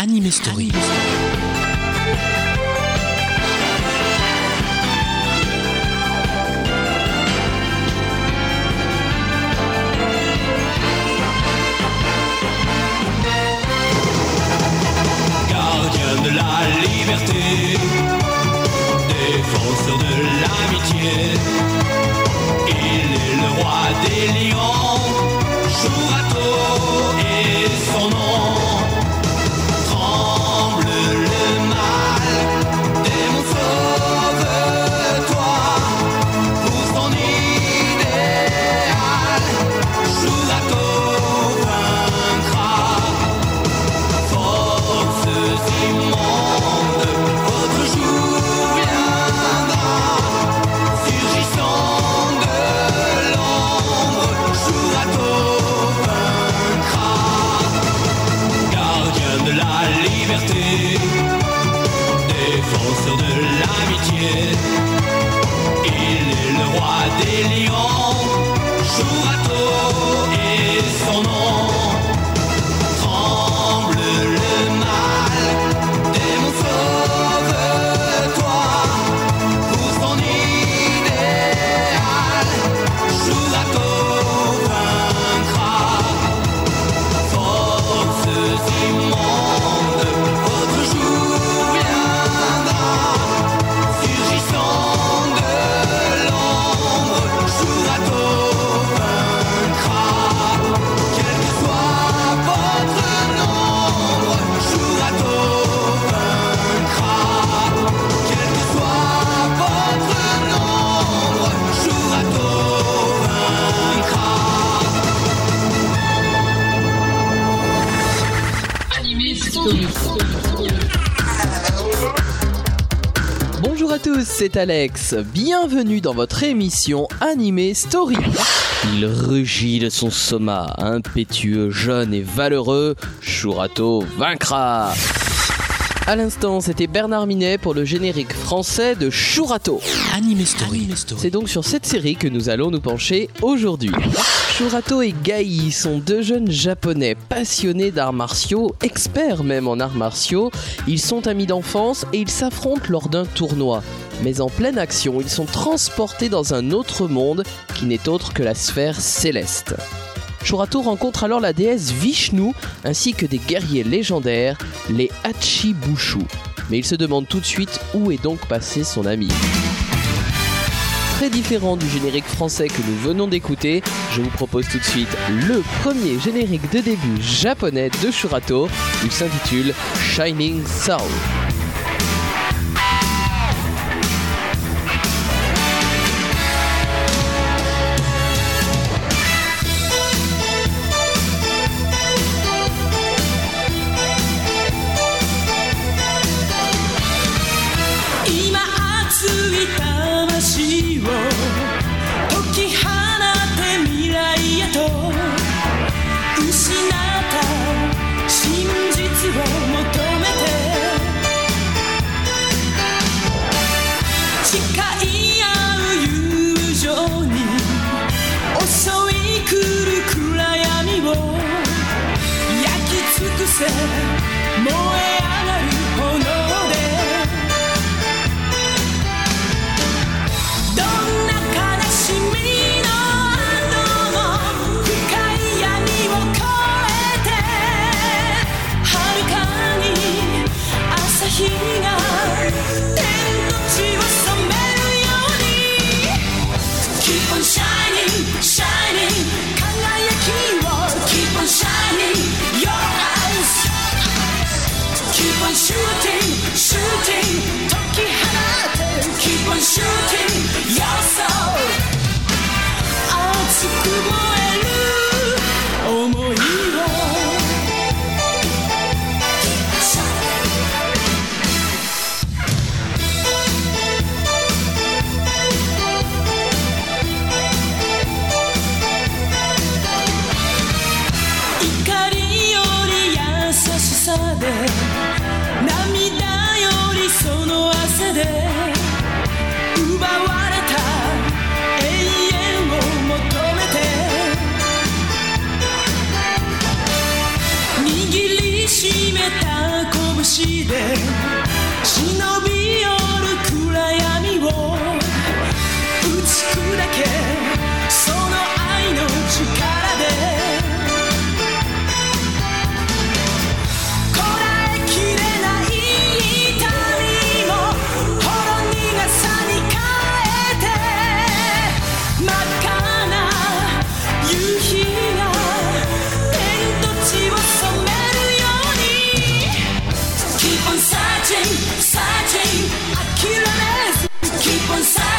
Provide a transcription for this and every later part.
Anime Story. Gardien de la liberté, défenseur de l'amitié, il est le roi des lions, Alex. Bienvenue dans votre émission Animé Story. Il rugit de son soma, impétueux, jeune et valeureux. Shurato vaincra. À l'instant, c'était Bernard Minet pour le générique français de Shurato. Anime Story. C'est donc sur cette série que nous allons nous pencher aujourd'hui. Shurato et Gai sont deux jeunes japonais passionnés d'arts martiaux, experts même en arts martiaux. Ils sont amis d'enfance et ils s'affrontent lors d'un tournoi. Mais en pleine action, ils sont transportés dans un autre monde qui n'est autre que la sphère céleste. Shurato rencontre alors la déesse Vishnu ainsi que des guerriers légendaires, les Hachibushu. Mais il se demande tout de suite où est donc passé son ami très différent du générique français que nous venons d'écouter, je vous propose tout de suite le premier générique de début japonais de Shurato. Il s'intitule Shining Soul. said.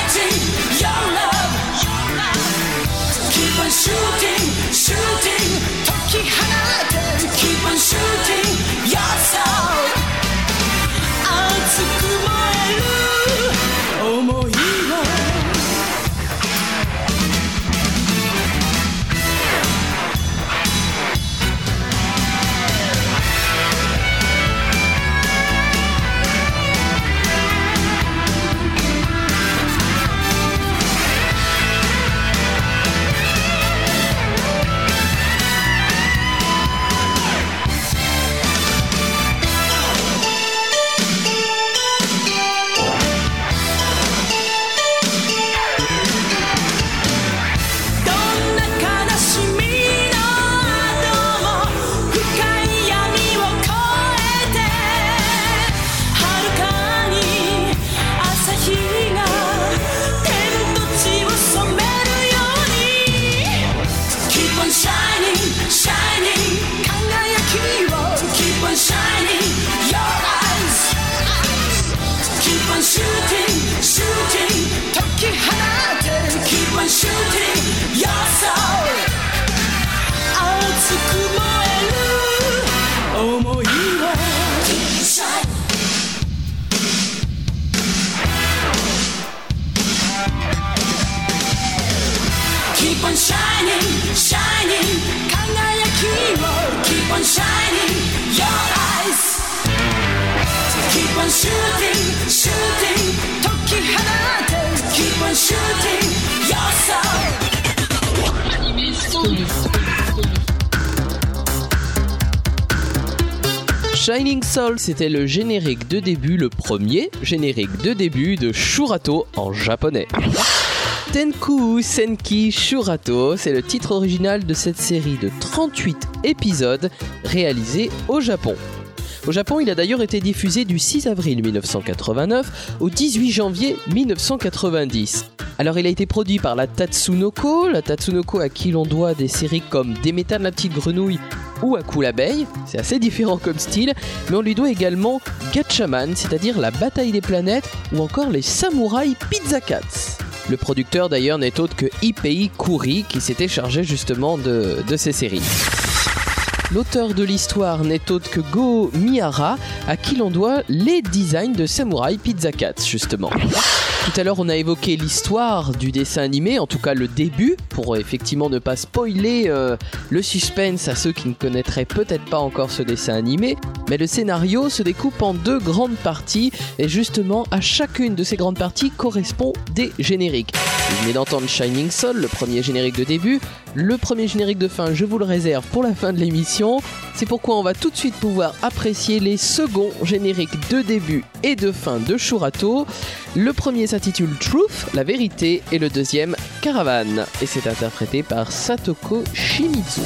On searching shining Shining Soul, c'était le générique de début, le premier générique de début de Shurato en japonais. Tenku Senki Shurato, c'est le titre original de cette série de 38 épisodes réalisés au Japon. Au Japon, il a d'ailleurs été diffusé du 6 avril 1989 au 18 janvier 1990. Alors il a été produit par la Tatsunoko, la Tatsunoko à qui l'on doit des séries comme Demetan la petite grenouille ou Aku l'abeille, c'est assez différent comme style, mais on lui doit également Gatchaman, c'est-à-dire la bataille des planètes, ou encore les samouraïs Pizza Cats. Le producteur d'ailleurs n'est autre que Ipei Kuri qui s'était chargé justement de, de ces séries. L'auteur de l'histoire n'est autre que Go Miyara, à qui l'on doit les designs de Samurai Pizza Cats, justement. Tout à l'heure, on a évoqué l'histoire du dessin animé, en tout cas le début, pour euh, effectivement ne pas spoiler euh, le suspense à ceux qui ne connaîtraient peut-être pas encore ce dessin animé. Mais le scénario se découpe en deux grandes parties, et justement, à chacune de ces grandes parties correspond des génériques. Vous venez d'entendre Shining Soul, le premier générique de début. Le premier générique de fin, je vous le réserve pour la fin de l'émission. C'est pourquoi on va tout de suite pouvoir apprécier les seconds génériques de début et de fin de Shurato. Le premier s'intitule Truth, la vérité, et le deuxième Caravane. Et c'est interprété par Satoko Shimizu.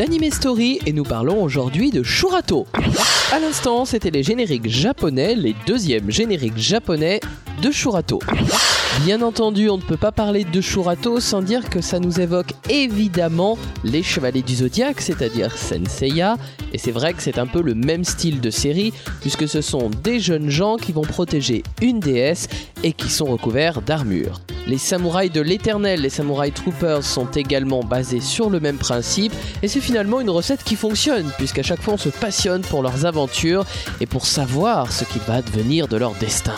d'Anime Story et nous parlons aujourd'hui de Shurato. À l'instant, c'était les génériques japonais, les deuxièmes génériques japonais de Shurato. Bien entendu, on ne peut pas parler de Shurato sans dire que ça nous évoque évidemment les Chevaliers du Zodiaque, c'est-à-dire Senseiya, et c'est vrai que c'est un peu le même style de série, puisque ce sont des jeunes gens qui vont protéger une déesse et qui sont recouverts d'armure. Les samouraïs de l'éternel, les samouraïs troopers sont également basés sur le même principe, et c'est finalement une recette qui fonctionne, puisqu'à chaque fois on se passionne pour leurs aventures et pour savoir ce qui va advenir de leur destin.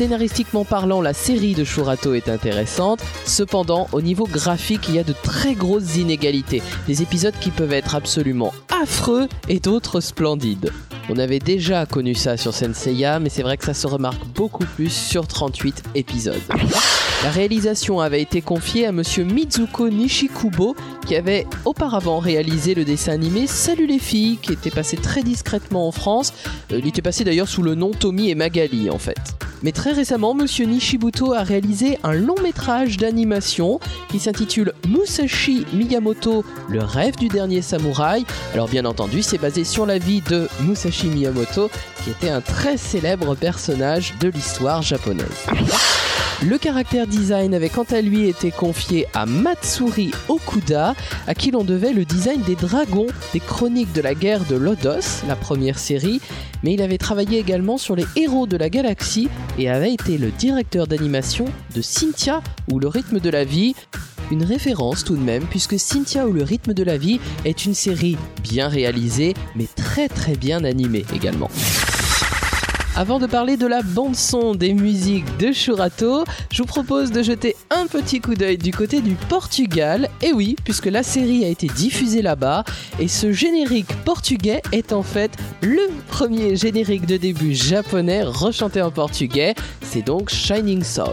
Scénaristiquement parlant, la série de Shurato est intéressante. Cependant, au niveau graphique, il y a de très grosses inégalités. Des épisodes qui peuvent être absolument affreux et d'autres splendides. On avait déjà connu ça sur Senseiya, mais c'est vrai que ça se remarque beaucoup plus sur 38 épisodes. La réalisation avait été confiée à monsieur Mizuko Nishikubo qui avait auparavant réalisé le dessin animé Salut les filles qui était passé très discrètement en France. Euh, Il était passé d'ailleurs sous le nom Tommy et Magali en fait. Mais très récemment, Monsieur Nishibuto a réalisé un long métrage d'animation qui s'intitule Musashi Miyamoto, le rêve du dernier samouraï. Alors bien entendu, c'est basé sur la vie de Musashi Miyamoto, qui était un très célèbre personnage de l'histoire japonaise. Le caractère design avait quant à lui été confié à Matsuri Okuda, à qui l'on devait le design des dragons des chroniques de la guerre de Lodos, la première série, mais il avait travaillé également sur les héros de la galaxie et avait été le directeur d'animation de Cynthia ou le rythme de la vie. Une référence tout de même, puisque Cynthia ou le rythme de la vie est une série bien réalisée, mais très très bien animée également. Avant de parler de la bande-son des musiques de Shurato, je vous propose de jeter un petit coup d'œil du côté du Portugal. Et oui, puisque la série a été diffusée là-bas, et ce générique portugais est en fait le premier générique de début japonais rechanté en portugais. C'est donc Shining Soul.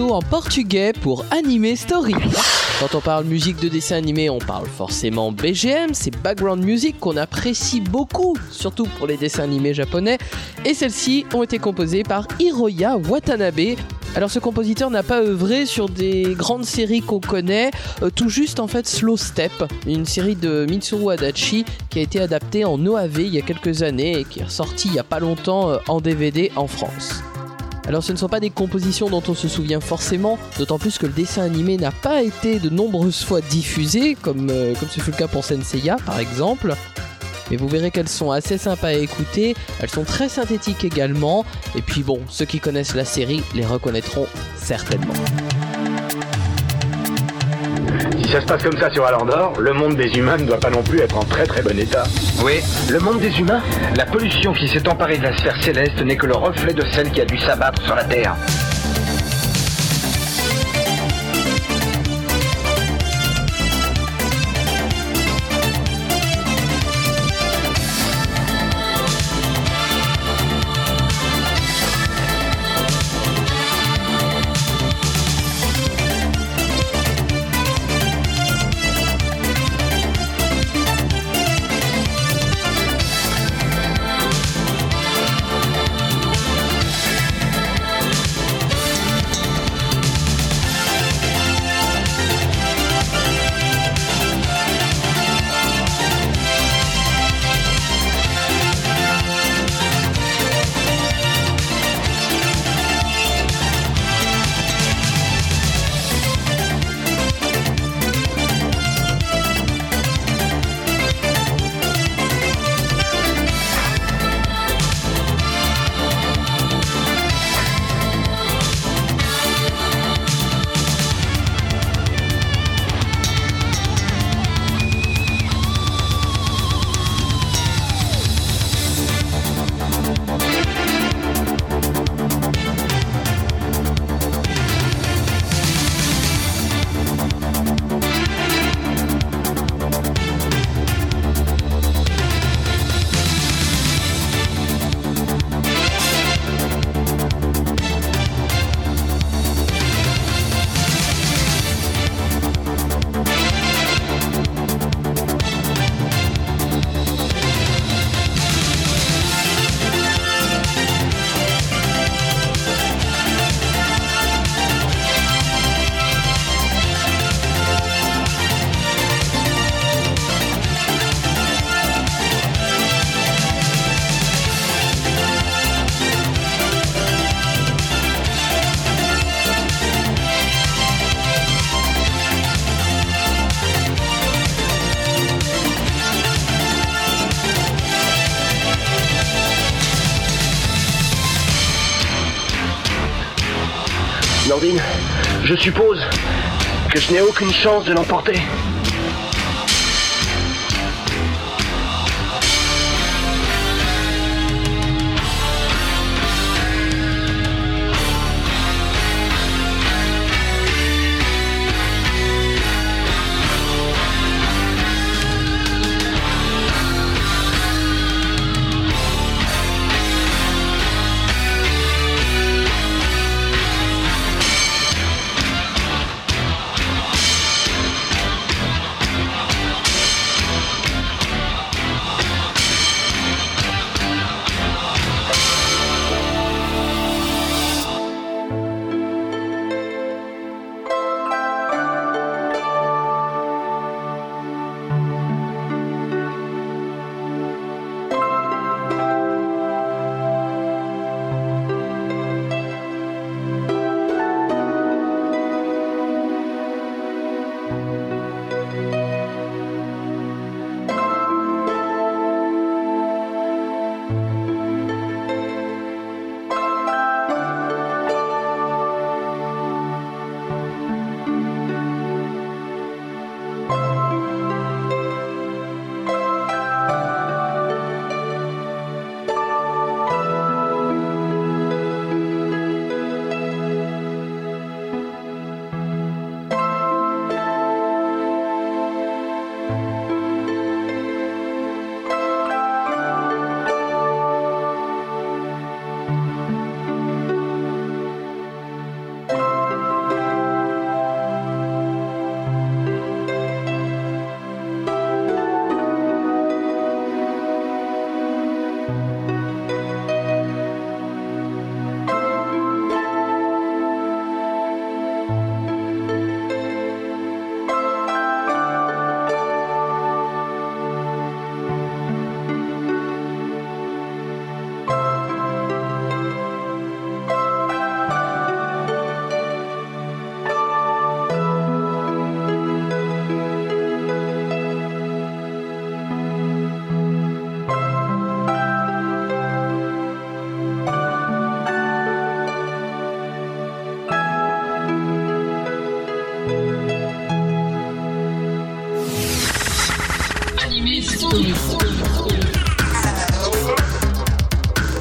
En portugais pour Anime Story. Quand on parle musique de dessin animé, on parle forcément BGM, c'est background music qu'on apprécie beaucoup, surtout pour les dessins animés japonais, et celles-ci ont été composées par Hiroya Watanabe. Alors ce compositeur n'a pas œuvré sur des grandes séries qu'on connaît, euh, tout juste en fait Slow Step, une série de Mitsuru Adachi qui a été adaptée en OAV il y a quelques années et qui est ressortie il y a pas longtemps euh, en DVD en France. Alors ce ne sont pas des compositions dont on se souvient forcément, d'autant plus que le dessin animé n'a pas été de nombreuses fois diffusé, comme, euh, comme ce fut le cas pour Senseiya par exemple. Mais vous verrez qu'elles sont assez sympas à écouter, elles sont très synthétiques également, et puis bon, ceux qui connaissent la série les reconnaîtront certainement. Si ça se passe comme ça sur Alandor, le monde des humains ne doit pas non plus être en très très bon état. Oui, Le monde des humains? La pollution qui s'est emparée de la sphère céleste n'est que le reflet de celle qui a dû s'abattre sur la Terre. Je n'ai aucune chance de l'emporter.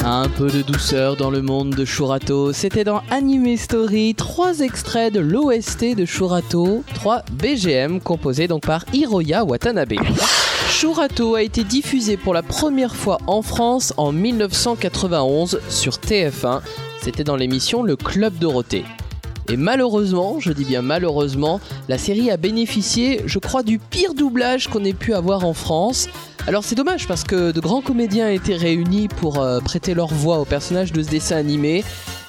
Un peu de douceur dans le monde de Shurato. C'était dans Anime Story, trois extraits de l'OST de Shurato, 3 BGM composés donc par Hiroya Watanabe. Shurato a été diffusé pour la première fois en France en 1991 sur TF1. C'était dans l'émission Le Club Dorothée. Et malheureusement, je dis bien malheureusement, la série a bénéficié, je crois, du pire doublage qu'on ait pu avoir en France. Alors c'est dommage parce que de grands comédiens étaient réunis pour euh, prêter leur voix aux personnages de ce dessin animé,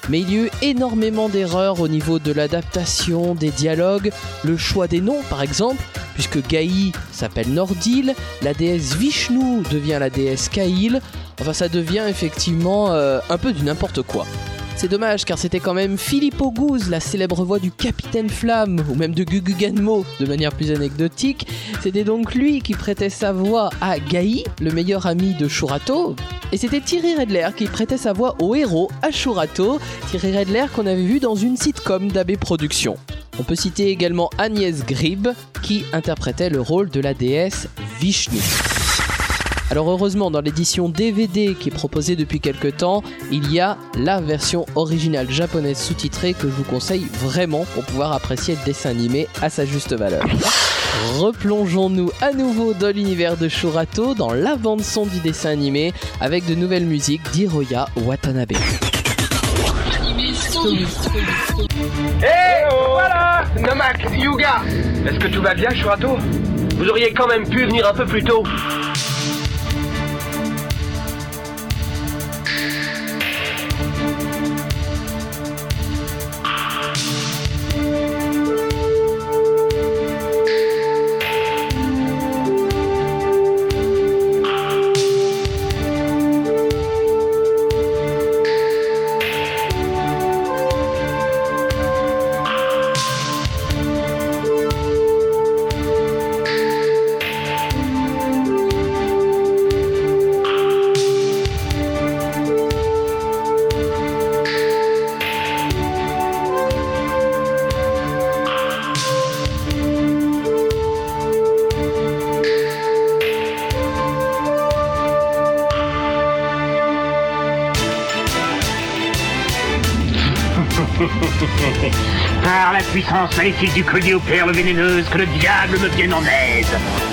mais il y a eu énormément d'erreurs au niveau de l'adaptation, des dialogues, le choix des noms par exemple, puisque Gaï s'appelle Nordil, la déesse Vishnu devient la déesse Kail, enfin ça devient effectivement euh, un peu du n'importe quoi. C'est dommage car c'était quand même Philippe Auguste, la célèbre voix du Capitaine Flamme, ou même de Gugu Genmo de manière plus anecdotique. C'était donc lui qui prêtait sa voix à Gaï, le meilleur ami de Shurato. Et c'était Thierry Redler qui prêtait sa voix au héros à Shurato, Thierry Redler qu'on avait vu dans une sitcom d'AB Productions. On peut citer également Agnès Grib qui interprétait le rôle de la déesse Vishnu. Alors heureusement, dans l'édition DVD qui est proposée depuis quelques temps, il y a la version originale japonaise sous-titrée que je vous conseille vraiment pour pouvoir apprécier le dessin animé à sa juste valeur. Replongeons-nous à nouveau dans l'univers de Shurato, dans la bande-son du dessin animé, avec de nouvelles musiques d'Hiroya Watanabe. Voilà Nomak, Yuga Est-ce que tout va bien, Shurato? Vous auriez quand même pu venir un peu plus tôt. Puissance maléfique du collier aux perles vénéneuses, que le diable me vienne en aide.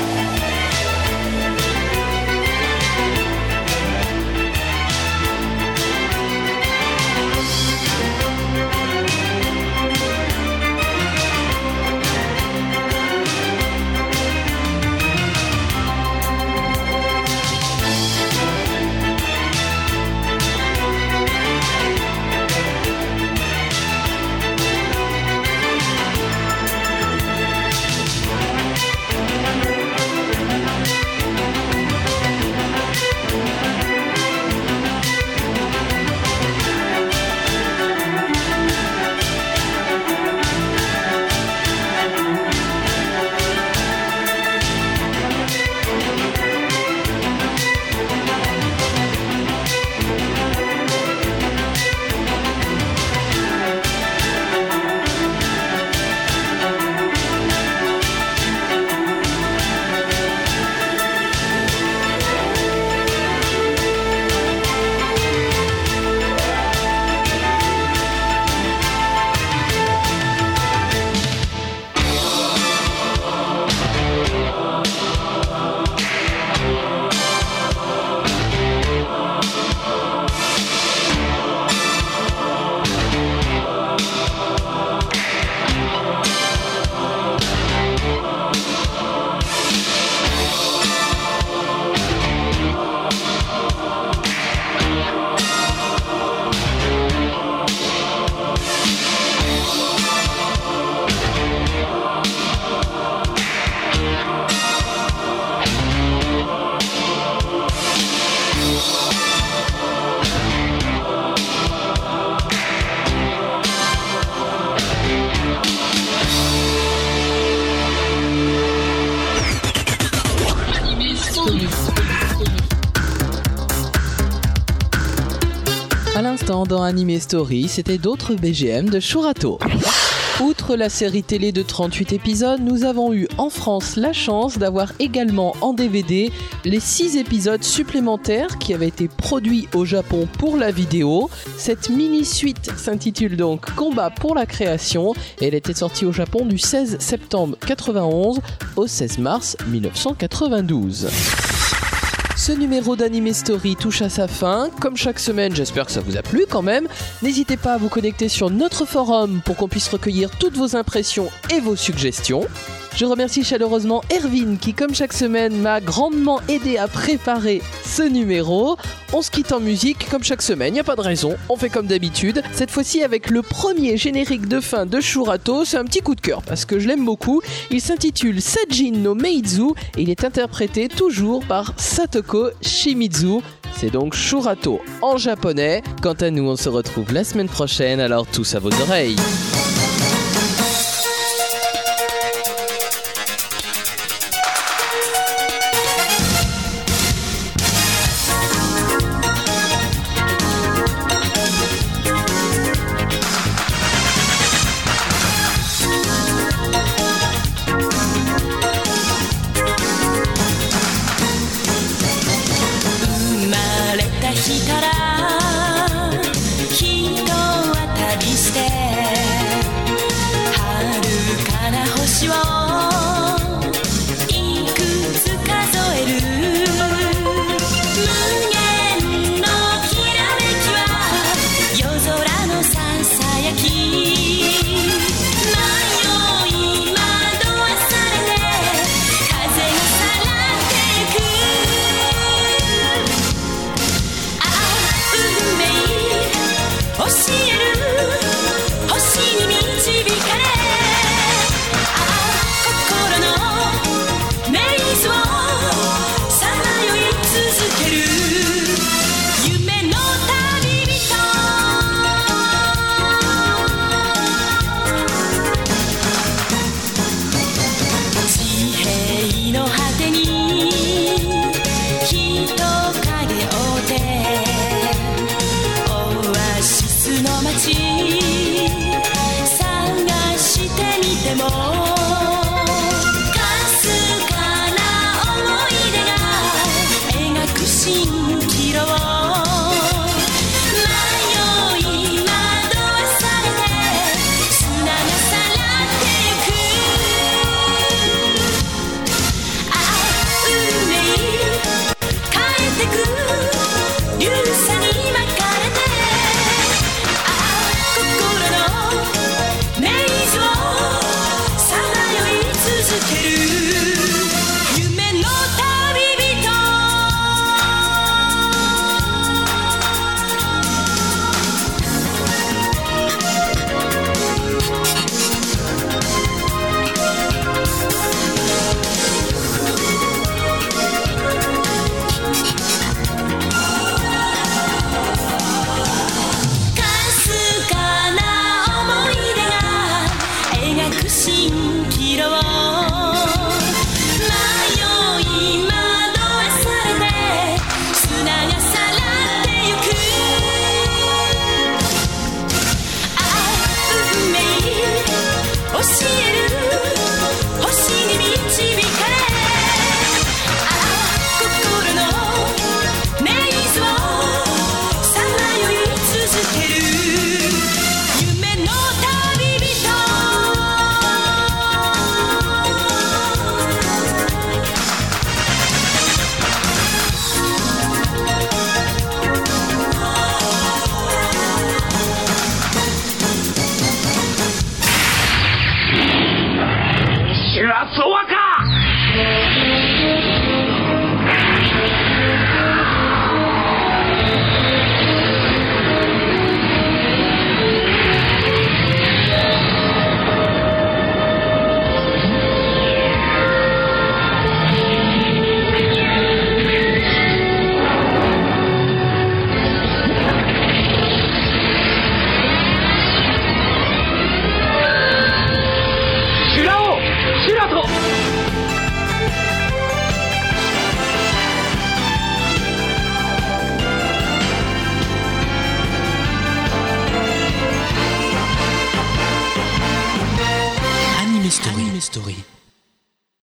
Anime Story, c'était d'autres BGM de Shurato. Outre la série télé de 38 épisodes, nous avons eu en France la chance d'avoir également en DVD les 6 épisodes supplémentaires qui avaient été produits au Japon pour la vidéo. Cette mini-suite s'intitule donc Combat pour la création elle était sortie au Japon du 16 septembre 91 au 16 mars 1992. Ce numéro d'Anime Story touche à sa fin. Comme chaque semaine, j'espère que ça vous a plu quand même. N'hésitez pas à vous connecter sur notre forum pour qu'on puisse recueillir toutes vos impressions et vos suggestions. Je remercie chaleureusement Erwin qui, comme chaque semaine, m'a grandement aidé à préparer ce numéro. On se quitte en musique comme chaque semaine, il n'y a pas de raison, on fait comme d'habitude. Cette fois-ci avec le premier générique de fin de Shurato, c'est un petit coup de cœur parce que je l'aime beaucoup. Il s'intitule Sajin no Meizu et il est interprété toujours par Satoko Shimizu. C'est donc Shurato en japonais. Quant à nous, on se retrouve la semaine prochaine, alors tous à vos oreilles.